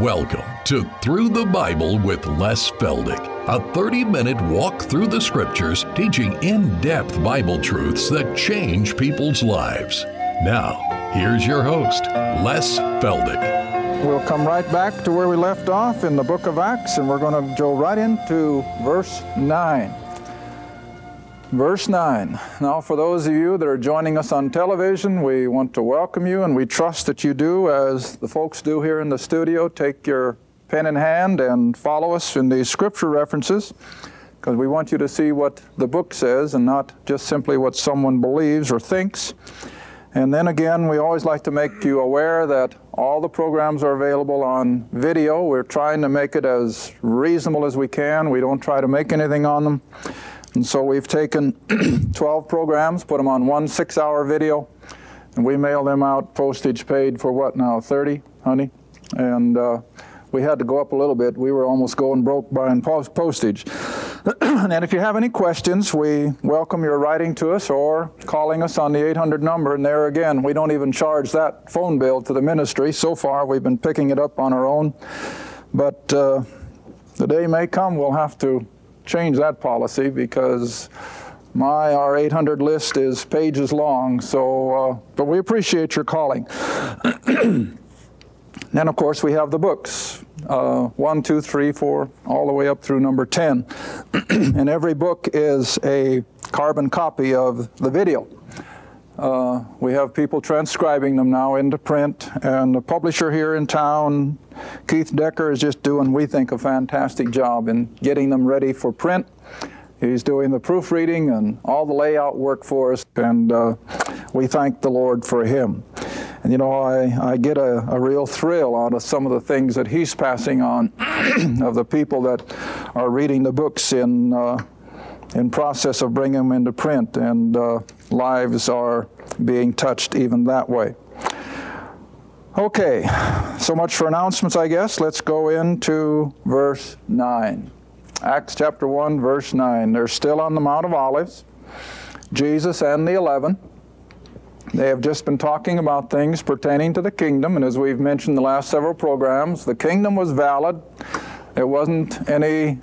Welcome to Through the Bible with Les Feldick, a 30 minute walk through the scriptures teaching in depth Bible truths that change people's lives. Now, here's your host, Les Feldick. We'll come right back to where we left off in the book of Acts, and we're going to go right into verse 9. Verse 9. Now, for those of you that are joining us on television, we want to welcome you, and we trust that you do, as the folks do here in the studio. Take your pen in hand and follow us in these scripture references, because we want you to see what the book says and not just simply what someone believes or thinks. And then again, we always like to make you aware that all the programs are available on video. We're trying to make it as reasonable as we can. We don't try to make anything on them. And so we've taken 12 programs, put them on one six hour video, and we mail them out postage paid for what now, 30, honey? And uh, we had to go up a little bit. We were almost going broke buying postage. and if you have any questions, we welcome your writing to us or calling us on the 800 number. And there again, we don't even charge that phone bill to the ministry. So far, we've been picking it up on our own. But uh, the day may come, we'll have to change that policy because my R800 list is pages long. So, uh, but we appreciate your calling. then, of course, we have the books uh, one, two, three, four, all the way up through number 10. and every book is a carbon copy of the video. Uh, we have people transcribing them now into print, and the publisher here in town, Keith Decker, is just doing, we think, a fantastic job in getting them ready for print. He's doing the proofreading and all the layout work for us, and uh, we thank the Lord for him. And you know, I, I get a, a real thrill out of some of the things that he's passing on of the people that are reading the books in. Uh, in process of bringing them into print, and uh, lives are being touched even that way. Okay, so much for announcements, I guess. Let's go into verse 9. Acts chapter 1, verse 9. They're still on the Mount of Olives, Jesus and the eleven. They have just been talking about things pertaining to the kingdom, and as we've mentioned the last several programs, the kingdom was valid. It wasn't any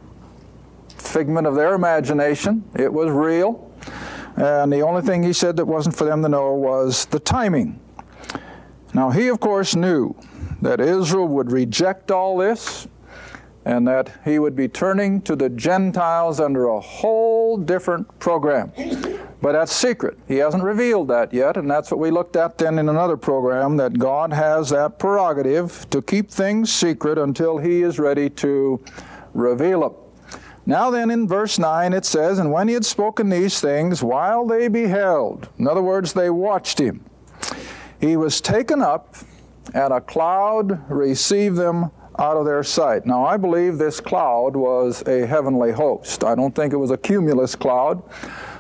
figment of their imagination. It was real. And the only thing he said that wasn't for them to know was the timing. Now, he, of course, knew that Israel would reject all this and that he would be turning to the Gentiles under a whole different program. But that's secret. He hasn't revealed that yet, and that's what we looked at then in another program that God has that prerogative to keep things secret until he is ready to reveal them. Now then, in verse 9, it says, And when he had spoken these things, while they beheld, in other words, they watched him, he was taken up, and a cloud received them out of their sight. Now, I believe this cloud was a heavenly host. I don't think it was a cumulus cloud.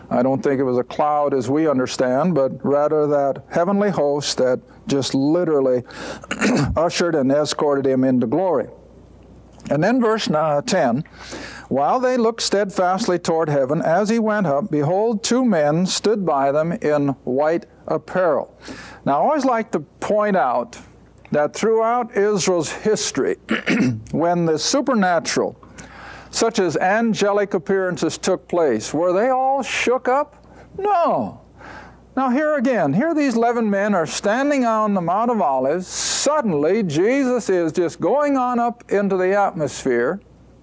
I don't think it was a cloud as we understand, but rather that heavenly host that just literally ushered and escorted him into glory. And then verse uh, 10 while they looked steadfastly toward heaven, as he went up, behold, two men stood by them in white apparel. Now, I always like to point out that throughout Israel's history, when the supernatural, such as angelic appearances, took place, were they all shook up? No. Now, here again, here these 11 men are standing on the Mount of Olives. Suddenly, Jesus is just going on up into the atmosphere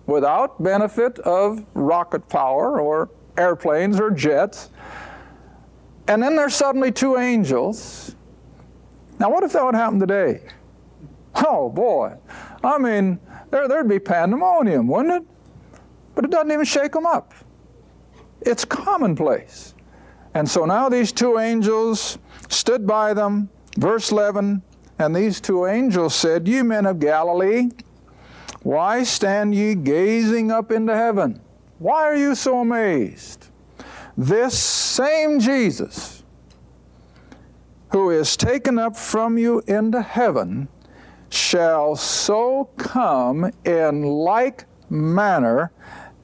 without benefit of rocket power or airplanes or jets. And then there's suddenly two angels. Now, what if that would happen today? Oh, boy. I mean, there, there'd be pandemonium, wouldn't it? But it doesn't even shake them up. It's commonplace. And so now these two angels stood by them, verse 11, and these two angels said, You men of Galilee, why stand ye gazing up into heaven? Why are you so amazed? This same Jesus, who is taken up from you into heaven, shall so come in like manner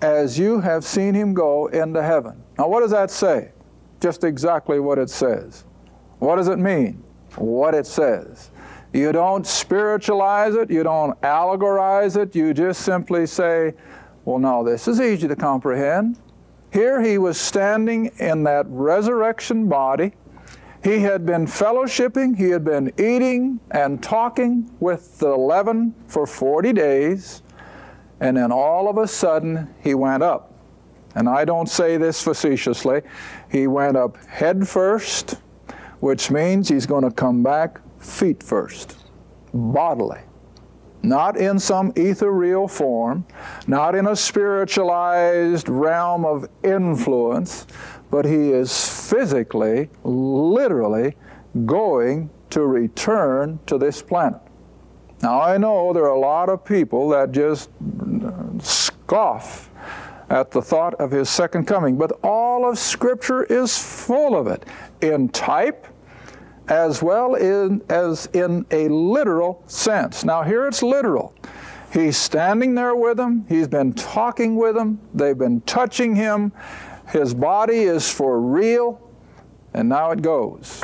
as you have seen him go into heaven. Now, what does that say? just exactly what it says. What does it mean? What it says. You don't spiritualize it, you don't allegorize it, you just simply say, well, now this is easy to comprehend. Here he was standing in that resurrection body. He had been fellowshipping, he had been eating and talking with the eleven for 40 days, and then all of a sudden he went up. And I don't say this facetiously. He went up head first, which means he's going to come back feet first, bodily. Not in some ethereal form, not in a spiritualized realm of influence, but he is physically, literally going to return to this planet. Now, I know there are a lot of people that just scoff at the thought of his second coming, but all of Scripture is full of it in type as well in, as in a literal sense. Now, here it's literal. He's standing there with them, he's been talking with them, they've been touching him, his body is for real, and now it goes.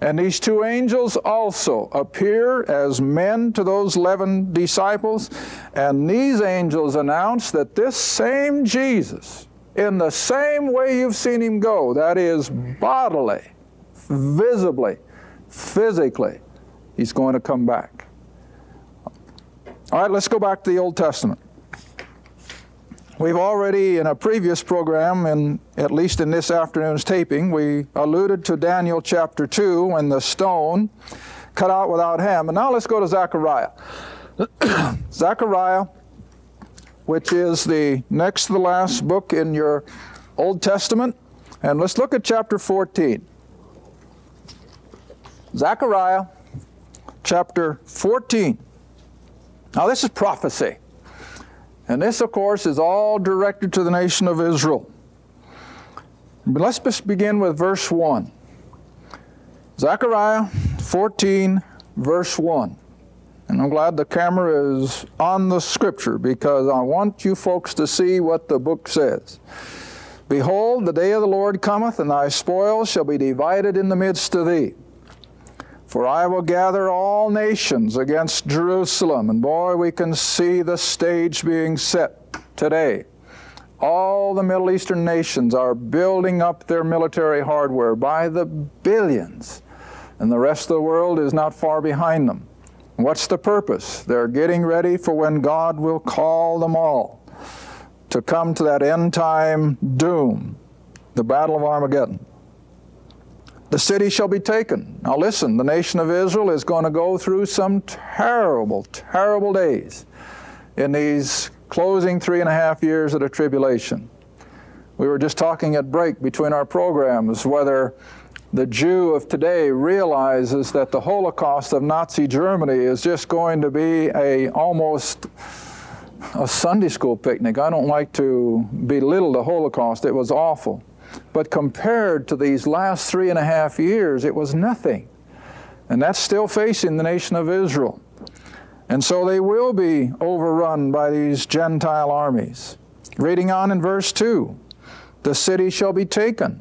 And these two angels also appear as men to those 11 disciples, and these angels announce that this same Jesus, in the same way you've seen him go, that is, bodily, visibly, physically, he's going to come back. All right, let's go back to the Old Testament. We've already, in a previous program, and at least in this afternoon's taping, we alluded to Daniel chapter 2 when the stone cut out without ham. And now let's go to Zechariah. Zechariah, which is the next to the last book in your Old Testament. And let's look at chapter 14. Zechariah chapter 14. Now, this is prophecy. And this, of course, is all directed to the nation of Israel. But let's just begin with verse 1. Zechariah 14, verse 1. And I'm glad the camera is on the scripture because I want you folks to see what the book says. Behold, the day of the Lord cometh, and thy spoils shall be divided in the midst of thee. For I will gather all nations against Jerusalem. And boy, we can see the stage being set today. All the Middle Eastern nations are building up their military hardware by the billions, and the rest of the world is not far behind them. What's the purpose? They're getting ready for when God will call them all to come to that end time doom, the Battle of Armageddon. The city shall be taken. Now listen, the nation of Israel is going to go through some terrible, terrible days in these closing three and a half years of the tribulation. We were just talking at break between our programs whether the Jew of today realizes that the Holocaust of Nazi Germany is just going to be a almost a Sunday school picnic. I don't like to belittle the Holocaust. It was awful. But compared to these last three and a half years, it was nothing. And that's still facing the nation of Israel. And so they will be overrun by these Gentile armies. Reading on in verse 2 the city shall be taken,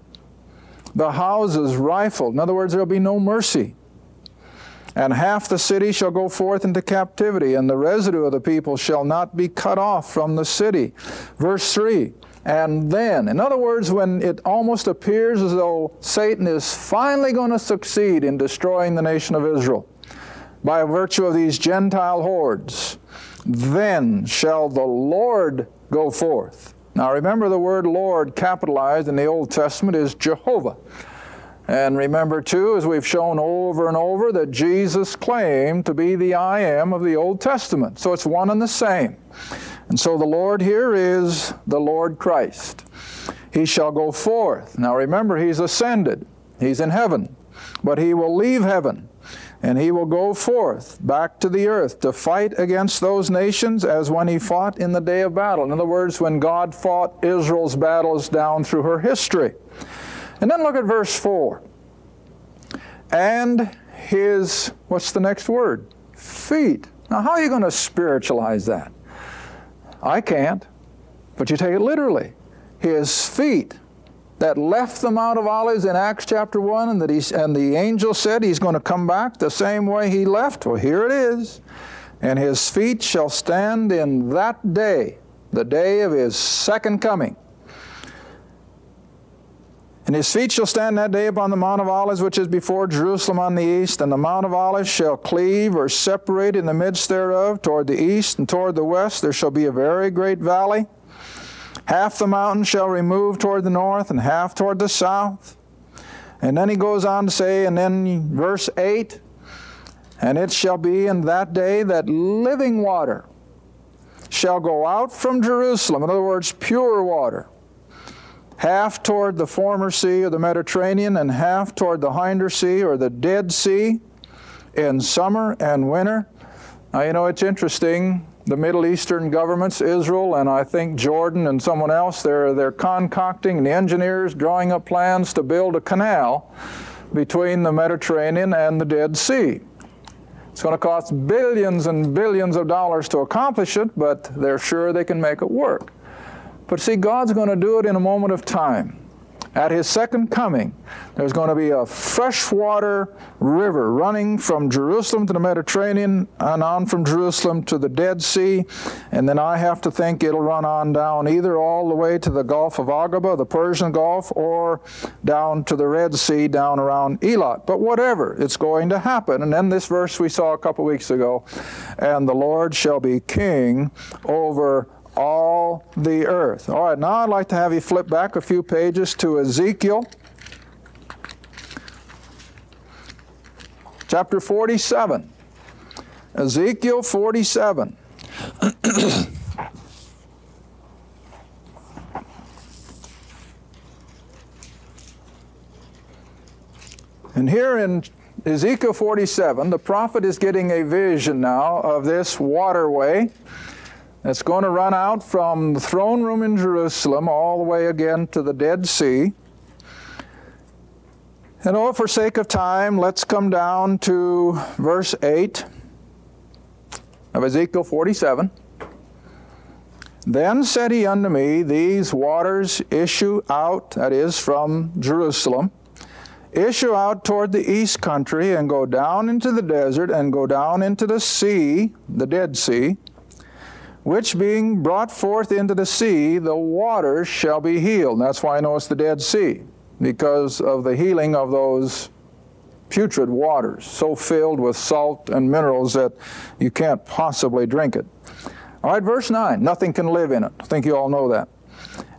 the houses rifled. In other words, there will be no mercy. And half the city shall go forth into captivity, and the residue of the people shall not be cut off from the city. Verse 3 and then, in other words, when it almost appears as though Satan is finally going to succeed in destroying the nation of Israel by virtue of these Gentile hordes, then shall the Lord go forth. Now remember the word Lord capitalized in the Old Testament is Jehovah. And remember, too, as we've shown over and over, that Jesus claimed to be the I am of the Old Testament. So it's one and the same. And so the Lord here is the Lord Christ. He shall go forth. Now remember, he's ascended, he's in heaven, but he will leave heaven and he will go forth back to the earth to fight against those nations as when he fought in the day of battle. In other words, when God fought Israel's battles down through her history. And then look at verse 4. And his, what's the next word? Feet. Now, how are you going to spiritualize that? I can't, but you take it literally. His feet, that left the Mount of Olives in Acts chapter 1 and that he, and the angel said he's going to come back the same way he left? Well, here it is. And his feet shall stand in that day, the day of his second coming. And his feet shall stand that day upon the Mount of Olives, which is before Jerusalem on the east. And the Mount of Olives shall cleave or separate in the midst thereof toward the east and toward the west. There shall be a very great valley. Half the mountain shall remove toward the north and half toward the south. And then he goes on to say, and then verse 8, and it shall be in that day that living water shall go out from Jerusalem. In other words, pure water half toward the former sea of the Mediterranean and half toward the hinder sea or the Dead Sea in summer and winter. Now, you know, it's interesting. The Middle Eastern governments, Israel and I think Jordan and someone else, they're, they're concocting, the engineers drawing up plans to build a canal between the Mediterranean and the Dead Sea. It's going to cost billions and billions of dollars to accomplish it, but they're sure they can make it work. But see, God's going to do it in a moment of time. At his second coming, there's going to be a freshwater river running from Jerusalem to the Mediterranean and on from Jerusalem to the Dead Sea. And then I have to think it'll run on down either all the way to the Gulf of Aqaba, the Persian Gulf, or down to the Red Sea down around Eilat. But whatever, it's going to happen. And then this verse we saw a couple weeks ago, and the Lord shall be king over all the earth. All right, now I'd like to have you flip back a few pages to Ezekiel chapter 47. Ezekiel 47. and here in Ezekiel 47, the prophet is getting a vision now of this waterway it's going to run out from the throne room in Jerusalem all the way again to the Dead Sea. And oh, for sake of time, let's come down to verse 8 of Ezekiel 47. Then said he unto me, These waters issue out, that is, from Jerusalem, issue out toward the east country, and go down into the desert, and go down into the sea, the Dead Sea, which being brought forth into the sea, the waters shall be healed. And that's why I know it's the Dead Sea, because of the healing of those putrid waters, so filled with salt and minerals that you can't possibly drink it. All right, verse 9 nothing can live in it. I think you all know that.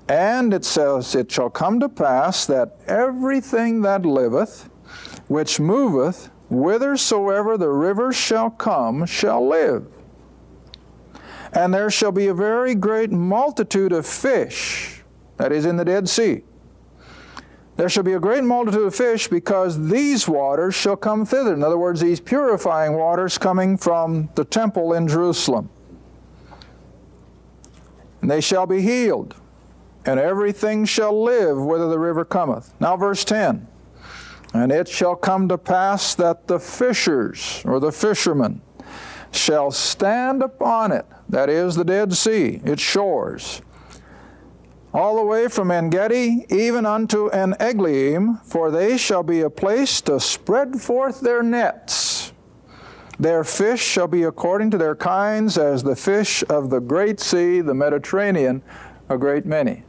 And it says, It shall come to pass that everything that liveth, which moveth, whithersoever the rivers shall come, shall live. And there shall be a very great multitude of fish, that is in the Dead Sea. There shall be a great multitude of fish because these waters shall come thither. In other words, these purifying waters coming from the temple in Jerusalem. And they shall be healed, and everything shall live whither the river cometh. Now, verse 10 And it shall come to pass that the fishers, or the fishermen, shall stand upon it, that is the Dead Sea, its shores, all the way from Engedi even unto En-Eglaim, for they shall be a place to spread forth their nets. Their fish shall be according to their kinds, as the fish of the great sea, the Mediterranean, a great many.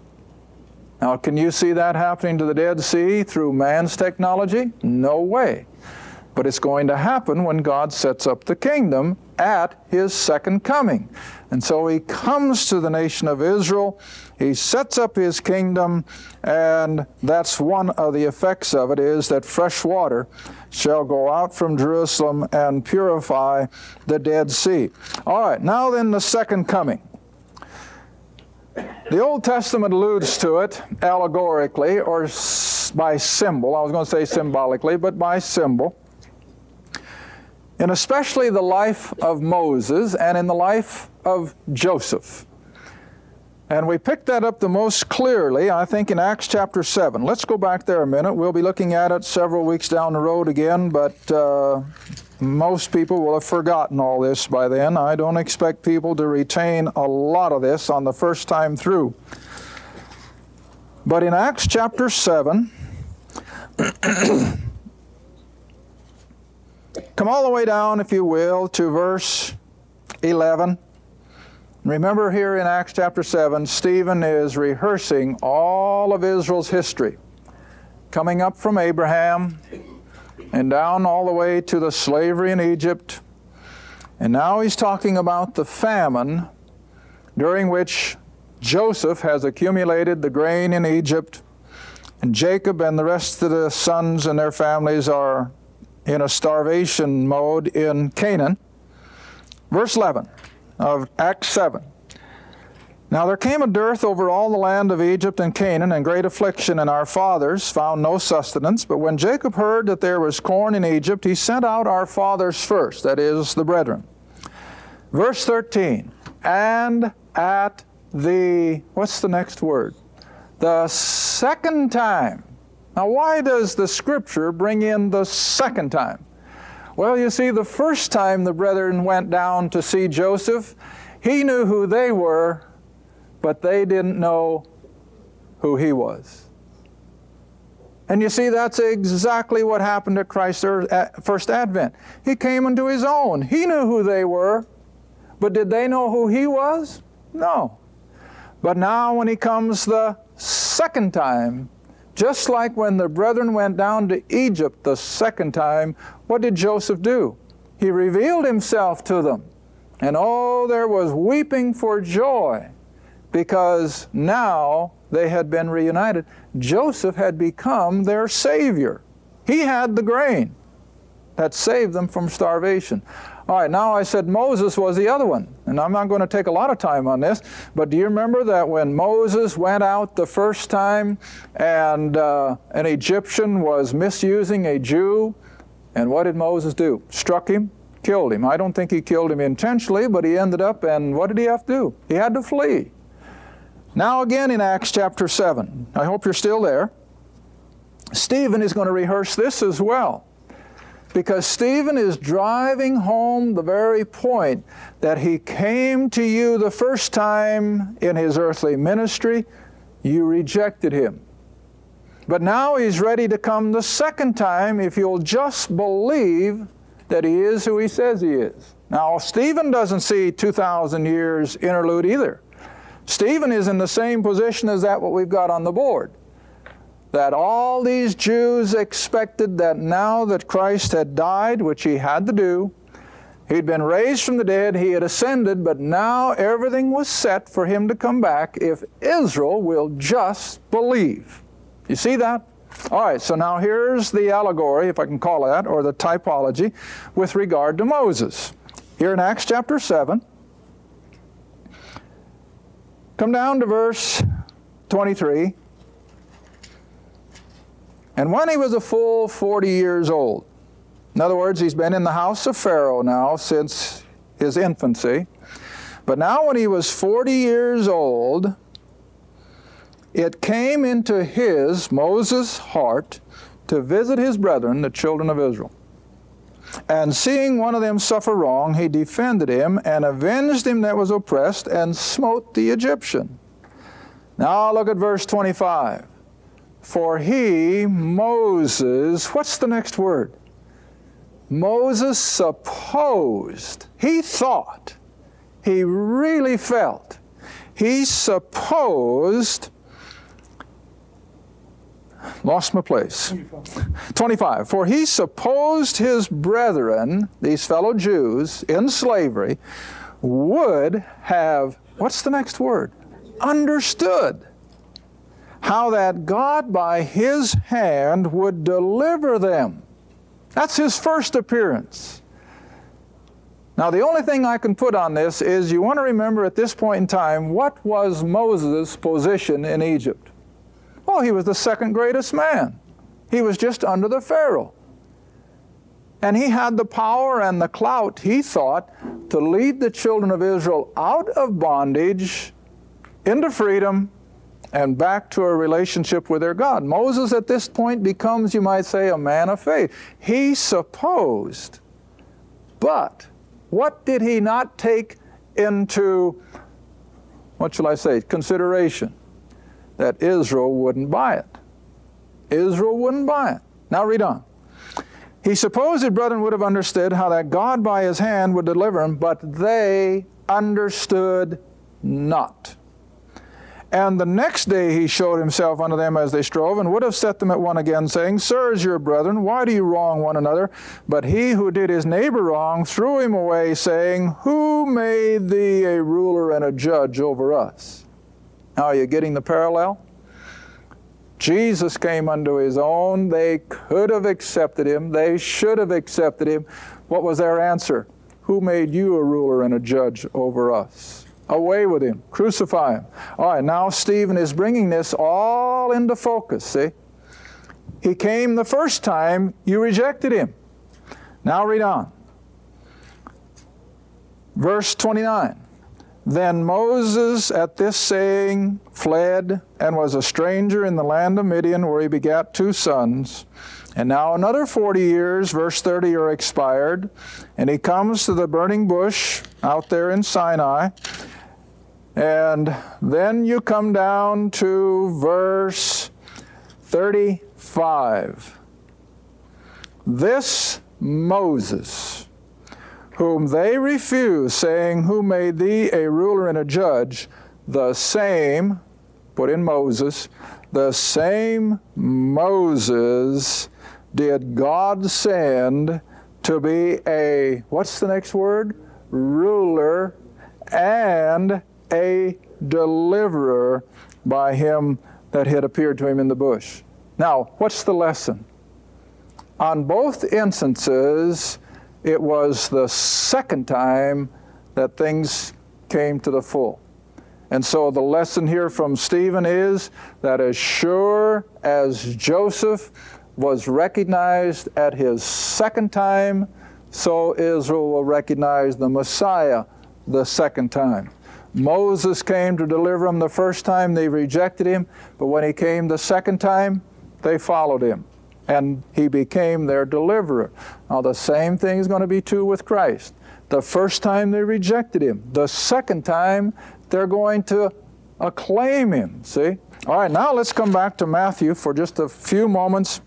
Now, can you see that happening to the Dead Sea through man's technology? No way. But it's going to happen when God sets up the kingdom at his second coming. And so he comes to the nation of Israel, he sets up his kingdom, and that's one of the effects of it is that fresh water shall go out from Jerusalem and purify the Dead Sea. All right, now then the second coming. The Old Testament alludes to it allegorically or by symbol. I was going to say symbolically, but by symbol in especially the life of Moses and in the life of Joseph. And we pick that up the most clearly, I think, in Acts chapter 7. Let's go back there a minute. We'll be looking at it several weeks down the road again, but uh, most people will have forgotten all this by then. I don't expect people to retain a lot of this on the first time through. But in Acts chapter 7, come all the way down, if you will, to verse 11. Remember here in Acts chapter 7, Stephen is rehearsing all of Israel's history, coming up from Abraham and down all the way to the slavery in Egypt. And now he's talking about the famine during which Joseph has accumulated the grain in Egypt, and Jacob and the rest of the sons and their families are in a starvation mode in Canaan. Verse 11 of Acts 7. Now there came a dearth over all the land of Egypt and Canaan, and great affliction, and our fathers found no sustenance. But when Jacob heard that there was corn in Egypt, he sent out our fathers first, that is, the brethren. Verse 13, and at the, what's the next word? The second time. Now, why does the scripture bring in the second time? Well, you see, the first time the brethren went down to see Joseph, he knew who they were, but they didn't know who he was. And you see, that's exactly what happened at Christ's er, first advent. He came into his own. He knew who they were, but did they know who he was? No. But now, when he comes the second time, just like when the brethren went down to Egypt the second time, what did Joseph do? He revealed himself to them. And oh, there was weeping for joy because now they had been reunited. Joseph had become their Savior. He had the grain that saved them from starvation. All right, now I said Moses was the other one, and I'm not going to take a lot of time on this, but do you remember that when Moses went out the first time and uh, an Egyptian was misusing a Jew, and what did Moses do? Struck him, killed him. I don't think he killed him intentionally, but he ended up, and what did he have to do? He had to flee. Now, again in Acts chapter 7, I hope you're still there. Stephen is going to rehearse this as well because Stephen is driving home the very point that he came to you the first time in his earthly ministry, you rejected him. But now he's ready to come the second time if you'll just believe that he is who he says he is. Now, Stephen doesn't see 2,000 years interlude either. Stephen is in the same position as that what we've got on the board that all these Jews expected that now that Christ had died, which he had to do, he'd been raised from the dead, he had ascended, but now everything was set for him to come back if Israel will just believe. You see that? All right, so now here's the allegory, if I can call it that, or the typology, with regard to Moses. Here in Acts chapter 7, come down to verse 23. And when he was a full 40 years old, in other words, he's been in the house of Pharaoh now since his infancy. But now, when he was 40 years old, it came into his, Moses' heart, to visit his brethren, the children of Israel. And seeing one of them suffer wrong, he defended him and avenged him that was oppressed and smote the Egyptian. Now look at verse 25. For he, Moses, what's the next word? Moses supposed, he thought, he really felt, he supposed, lost my place. 25. 25. For he supposed his brethren, these fellow Jews in slavery, would have, what's the next word? Understood how that God by His hand would deliver them. That's His first appearance. Now, the only thing I can put on this is you want to remember at this point in time what was Moses' position in Egypt? Well, he was the second greatest man. He was just under the Pharaoh. And he had the power and the clout, he thought, to lead the children of Israel out of bondage into freedom and back to a relationship with their God. Moses at this point becomes, you might say, a man of faith. He supposed, but what did he not take into, what shall I say, consideration? that Israel wouldn't buy it. Israel wouldn't buy it. Now read on. He supposed his brethren would have understood how that God by his hand would deliver him, but they understood not. And the next day he showed himself unto them as they strove, and would have set them at one again, saying, Sirs, your brethren, why do you wrong one another? But he who did his neighbor wrong threw him away, saying, Who made thee a ruler and a judge over us? Now, are you getting the parallel? Jesus came unto his own. They could have accepted him. They should have accepted him. What was their answer? Who made you a ruler and a judge over us? Away with him. Crucify him. All right, now Stephen is bringing this all into focus, see? He came the first time, you rejected him. Now read on. Verse 29. Then Moses at this saying fled and was a stranger in the land of Midian where he begat two sons. And now another 40 years, verse 30, are expired, and he comes to the burning bush out there in Sinai. And then you come down to verse 35. This Moses whom they refuse, saying, Who made thee a ruler and a judge? The same, put in Moses, the same Moses did God send to be a, what's the next word? Ruler and a deliverer by him that had appeared to him in the bush. Now, what's the lesson? On both instances, it was the second time that things came to the full. And so the lesson here from Stephen is that as sure as Joseph was recognized at his second time, so Israel will recognize the Messiah the second time. Moses came to deliver them the first time, they rejected him, but when he came the second time, they followed him and he became their deliverer. Now, the same thing is going to be true with Christ. The first time they rejected him, the second time they're going to acclaim him. See? All right, now let's come back to Matthew for just a few moments.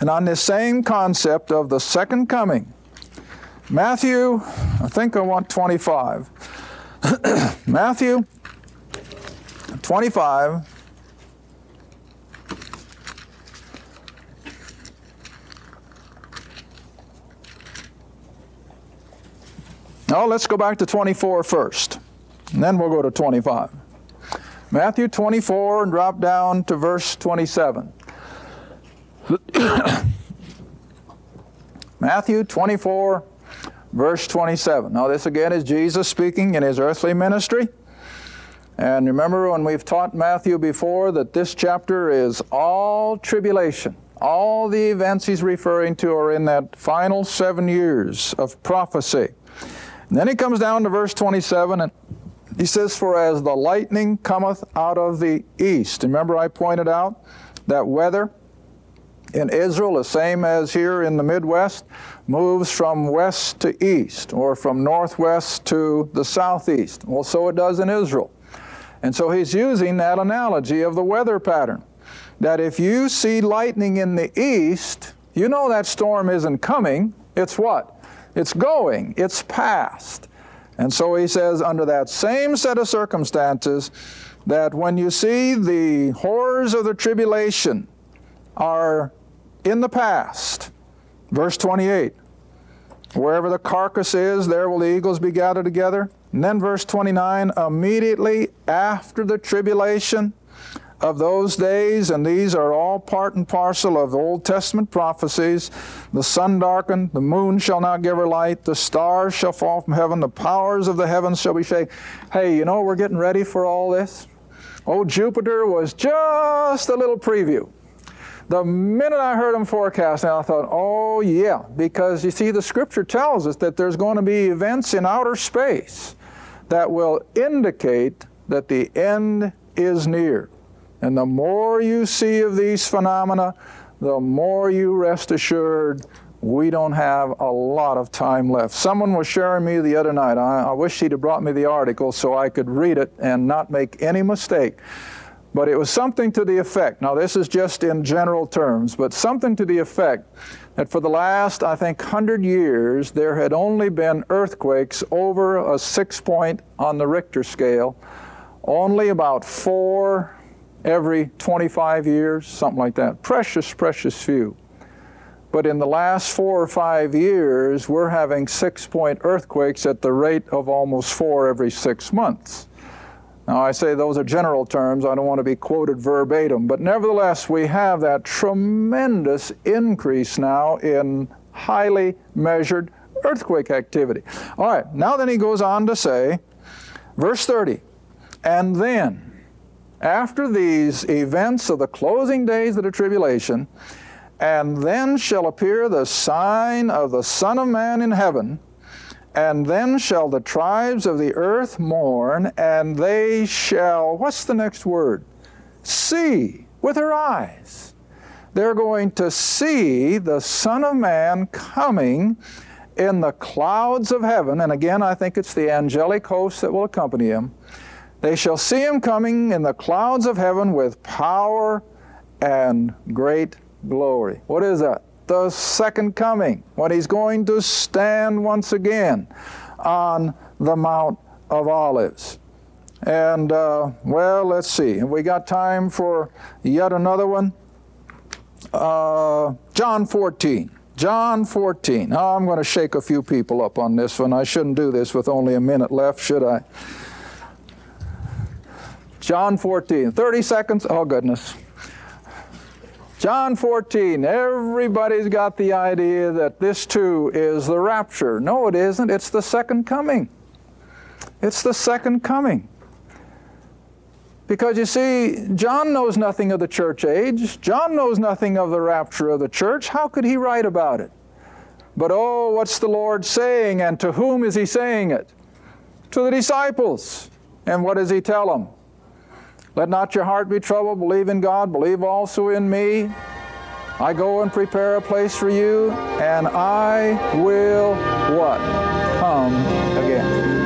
And on this same concept of the second coming, Matthew, I think I want 25. Matthew 25. Now let's go back to 24 first, and then we'll go to 25. Matthew 24 and drop down to verse 27. Matthew 24, verse 27. Now, this again is Jesus speaking in his earthly ministry. And remember when we've taught Matthew before that this chapter is all tribulation. All the events he's referring to are in that final seven years of prophecy. And then he comes down to verse 27 and he says, For as the lightning cometh out of the east. Remember, I pointed out that weather in Israel, the same as here in the Midwest, moves from west to east or from northwest to the southeast. Well, so it does in Israel. And so he's using that analogy of the weather pattern. That if you see lightning in the east, you know that storm isn't coming. It's what? It's going, it's past. And so he says, under that same set of circumstances, that when you see the horrors of the tribulation are in the past, verse 28, wherever the carcass is, there will the eagles be gathered together. And then verse 29, immediately after the tribulation, of those days, and these are all part and parcel of Old Testament prophecies. The sun darkened, the moon shall not give her light, the stars shall fall from heaven, the powers of the heavens shall be shaken. Hey, you know, we're getting ready for all this. Oh, Jupiter was just a little preview. The minute I heard him forecasting, I thought, oh, yeah, because you see, the scripture tells us that there's going to be events in outer space that will indicate that the end is near. And the more you see of these phenomena, the more you rest assured we don't have a lot of time left. Someone was sharing me the other night. I, I wish he'd have brought me the article so I could read it and not make any mistake. But it was something to the effect, now this is just in general terms, but something to the effect that for the last, I think, 100 years, there had only been earthquakes over a six point on the Richter scale, only about four every 25 years, something like that. Precious, precious few. But in the last four or five years, we're having six point earthquakes at the rate of almost four every six months. Now, I say those are general terms. I don't want to be quoted verbatim. But nevertheless, we have that tremendous increase now in highly measured earthquake activity. All right, now then he goes on to say, verse 30, and then, after these events of the closing days of the tribulation, and then shall appear the sign of the Son of Man in heaven, and then shall the tribes of the earth mourn, and they shall, what's the next word? See with her eyes. They're going to see the Son of Man coming in the clouds of heaven. And again, I think it's the angelic host that will accompany him. They shall see him coming in the clouds of heaven with power and great glory. What is that? The second coming, when he's going to stand once again on the Mount of Olives. And, uh, well, let's see. We got time for yet another one? Uh, John 14. John 14. Oh, I'm going to shake a few people up on this one. I shouldn't do this with only a minute left, should I? John 14. 30 seconds? Oh, goodness. John 14, everybody's got the idea that this too is the rapture. No, it isn't. It's the second coming. It's the second coming. Because you see, John knows nothing of the church age. John knows nothing of the rapture of the church. How could he write about it? But oh, what's the Lord saying, and to whom is he saying it? To the disciples. And what does he tell them? Let not your heart be troubled. Believe in God. Believe also in me. I go and prepare a place for you, and I will what? Come again.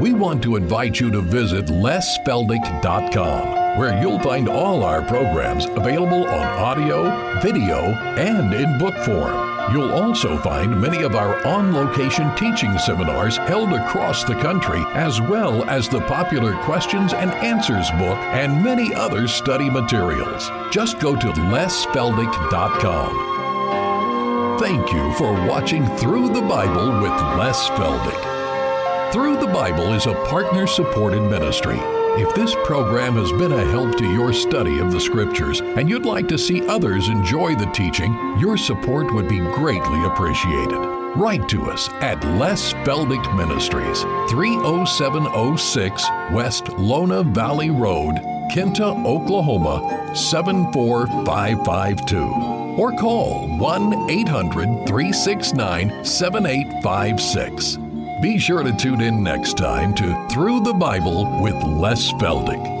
We want to invite you to visit lesfeldick.com, where you'll find all our programs available on audio, video, and in book form. You'll also find many of our on location teaching seminars held across the country, as well as the popular questions and answers book and many other study materials. Just go to lesfeldick.com. Thank you for watching Through the Bible with Les Feldick. Through the Bible is a partner supported ministry. If this program has been a help to your study of the Scriptures and you'd like to see others enjoy the teaching, your support would be greatly appreciated. Write to us at Les Feldick Ministries, 30706 West Lona Valley Road, Kinta, Oklahoma 74552. Or call 1 800 369 7856. Be sure to tune in next time to Through the Bible with Les Feldick.